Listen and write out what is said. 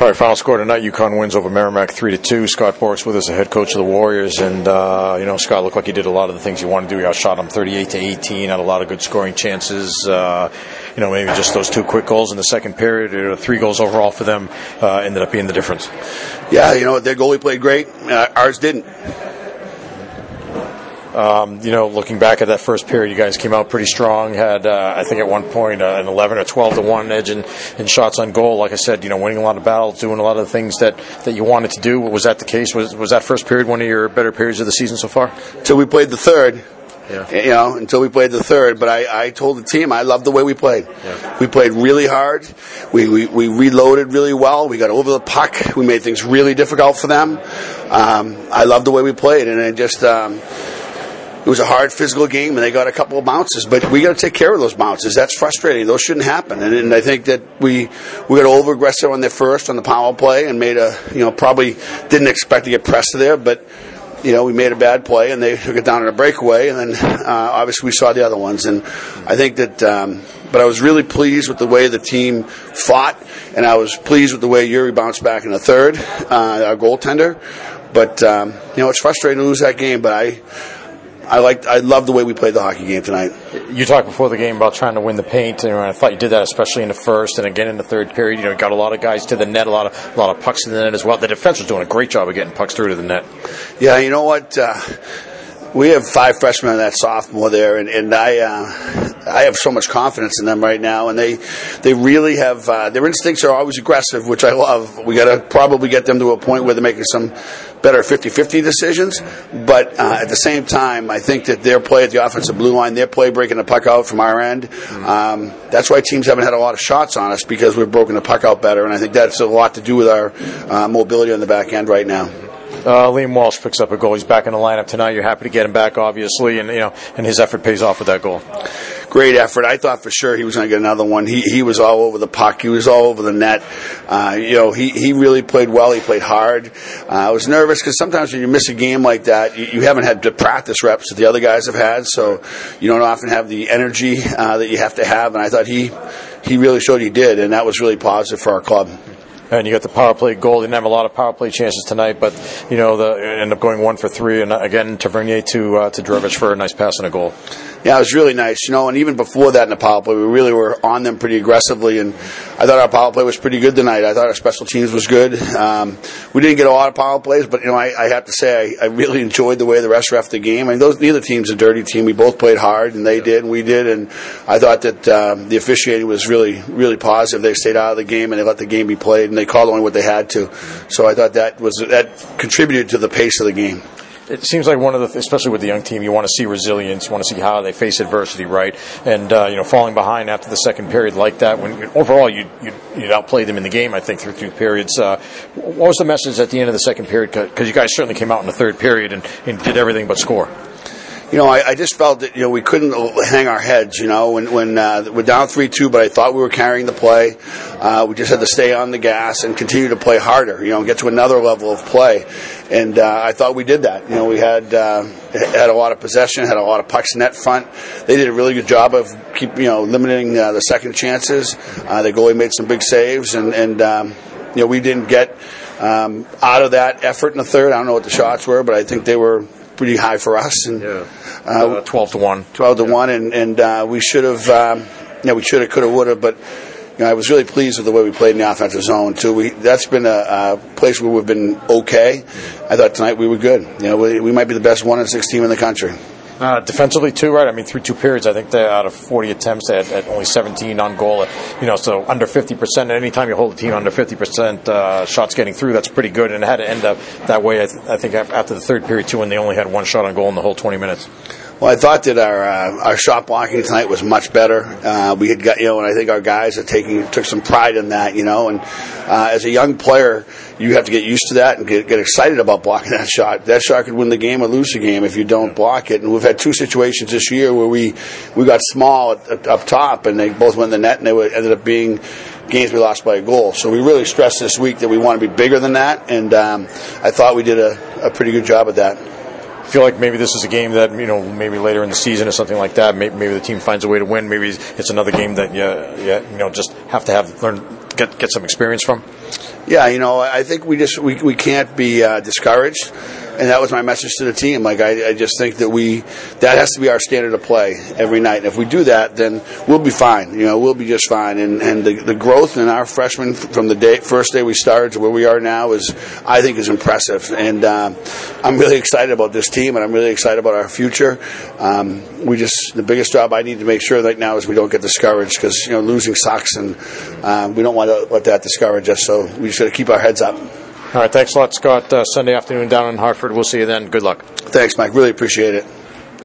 All right, final score tonight: UConn wins over Merrimack three to two. Scott Borek with us, the head coach of the Warriors, and uh, you know Scott looked like he did a lot of the things you want to do. He outshot him thirty-eight to eighteen, had a lot of good scoring chances. Uh, you know, maybe just those two quick goals in the second period, or three goals overall for them, uh, ended up being the difference. Yeah, you know their goalie played great. Uh, ours didn't. Um, you know, looking back at that first period, you guys came out pretty strong. Had uh, I think at one point uh, an 11 or 12 to one edge in, in shots on goal. Like I said, you know, winning a lot of battles, doing a lot of the things that, that you wanted to do. Was that the case? Was was that first period one of your better periods of the season so far? Until we played the third. Yeah. You know, until we played the third. But I, I told the team I loved the way we played. Yeah. We played really hard. We, we, we reloaded really well. We got over the puck. We made things really difficult for them. Um, I loved the way we played, and it just. Um, it was a hard physical game, and they got a couple of bounces. But we got to take care of those bounces. That's frustrating. Those shouldn't happen. And, and I think that we we got over aggressive on their first on the power play, and made a you know probably didn't expect to get pressed there, but you know, we made a bad play and they took it down in a breakaway, and then uh, obviously we saw the other ones. And I think that, um, but I was really pleased with the way the team fought, and I was pleased with the way Yuri bounced back in the third, uh, our goaltender. But um, you know, it's frustrating to lose that game, but I. I liked, I love the way we played the hockey game tonight. You talked before the game about trying to win the paint, and I thought you did that especially in the first and again in the third period. You know, you got a lot of guys to the net, a lot of a lot of pucks in the net as well. The defense was doing a great job of getting pucks through to the net. Yeah, you know what? Uh, we have five freshmen and that sophomore there, and, and I uh, I have so much confidence in them right now, and they they really have uh, their instincts are always aggressive, which I love. We got to probably get them to a point where they're making some better 50-50 decisions, but uh, at the same time, I think that their play at the offensive blue line, their play breaking the puck out from our end, um, that's why teams haven't had a lot of shots on us because we've broken the puck out better, and I think that's a lot to do with our uh, mobility on the back end right now. Uh, Liam Walsh picks up a goal. He's back in the lineup tonight. You're happy to get him back, obviously, and you know, and his effort pays off with that goal. Great effort. I thought for sure he was going to get another one. He he was all over the puck. He was all over the net. Uh, you know, he, he really played well. He played hard. Uh, I was nervous because sometimes when you miss a game like that, you, you haven't had the practice reps that the other guys have had, so you don't often have the energy uh, that you have to have. And I thought he he really showed he did, and that was really positive for our club. And you got the power play goal. Didn't have a lot of power play chances tonight, but you know, the end up going one for three, and again Tavernier to uh, to Drevich for a nice pass and a goal. Yeah, it was really nice, you know. And even before that in the power play, we really were on them pretty aggressively, and I thought our power play was pretty good tonight. I thought our special teams was good. Um, we didn't get a lot of power plays, but you know, I, I have to say I, I really enjoyed the way the rest ref the game. I mean, those neither team's a dirty team. We both played hard, and they did, and we did, and I thought that um, the officiating was really, really positive. They stayed out of the game and they let the game be played, and they called only what they had to. So I thought that was that contributed to the pace of the game it seems like one of the, especially with the young team, you want to see resilience. You want to see how they face adversity, right? And uh, you know, falling behind after the second period like that, when overall you you you outplayed them in the game, I think through two periods. Uh, what was the message at the end of the second period? Because you guys certainly came out in the third period and, and did everything but score you know, I, I, just felt that you know we couldn't hang our heads. You know, when when uh, we're down three two, but I thought we were carrying the play. Uh, we just had to stay on the gas and continue to play harder. You know, get to another level of play, and uh, I thought we did that. You know, we had uh, had a lot of possession, had a lot of pucks in net front. They did a really good job of keep you know limiting uh, the second chances. Uh, the goalie made some big saves, and and um, you know we didn't get. Um, out of that effort in the third, I don't know what the shots were, but I think they were pretty high for us. And yeah. uh, uh, twelve to one. Twelve to yeah. one, and and uh, we should have, um, yeah, we should have, could have, would have, but. You know, I was really pleased with the way we played in the offensive zone too. We that's been a, a place where we've been okay. I thought tonight we were good. You know, we, we might be the best one and six team in the country. Uh, defensively too, right? I mean, through two periods, I think they out of 40 attempts, they had, had only 17 on goal. You know, so under 50 percent. Anytime you hold a team under 50 percent uh, shots getting through, that's pretty good. And it had to end up that way. I, th- I think after the third period too, when they only had one shot on goal in the whole 20 minutes. Well, I thought that our uh, our shot blocking tonight was much better. Uh, we had got you know, and I think our guys are taking took some pride in that. You know, and uh, as a young player, you have to get used to that and get, get excited about blocking that shot. That shot could win the game or lose the game if you don't block it. And we've had two situations this year where we we got small at, at, up top, and they both went in the net, and they were, ended up being games we lost by a goal. So we really stressed this week that we want to be bigger than that, and um, I thought we did a, a pretty good job at that feel like maybe this is a game that you know maybe later in the season or something like that. Maybe, maybe the team finds a way to win. Maybe it's another game that you, you, you know just have to have learn get get some experience from. Yeah, you know, I think we just we, we can't be uh, discouraged, and that was my message to the team. Like I, I just think that we that has to be our standard of play every night. And if we do that, then we'll be fine. You know, we'll be just fine. And and the, the growth in our freshmen from the day first day we started to where we are now is I think is impressive. And uh, I'm really excited about this team, and I'm really excited about our future. Um, we just the biggest job I need to make sure right now is we don't get discouraged because you know losing socks and um, we don't want to let that discourage us. So we just got to keep our heads up. All right, thanks a lot, Scott. Uh, Sunday afternoon down in Hartford. We'll see you then. Good luck. Thanks, Mike. Really appreciate it.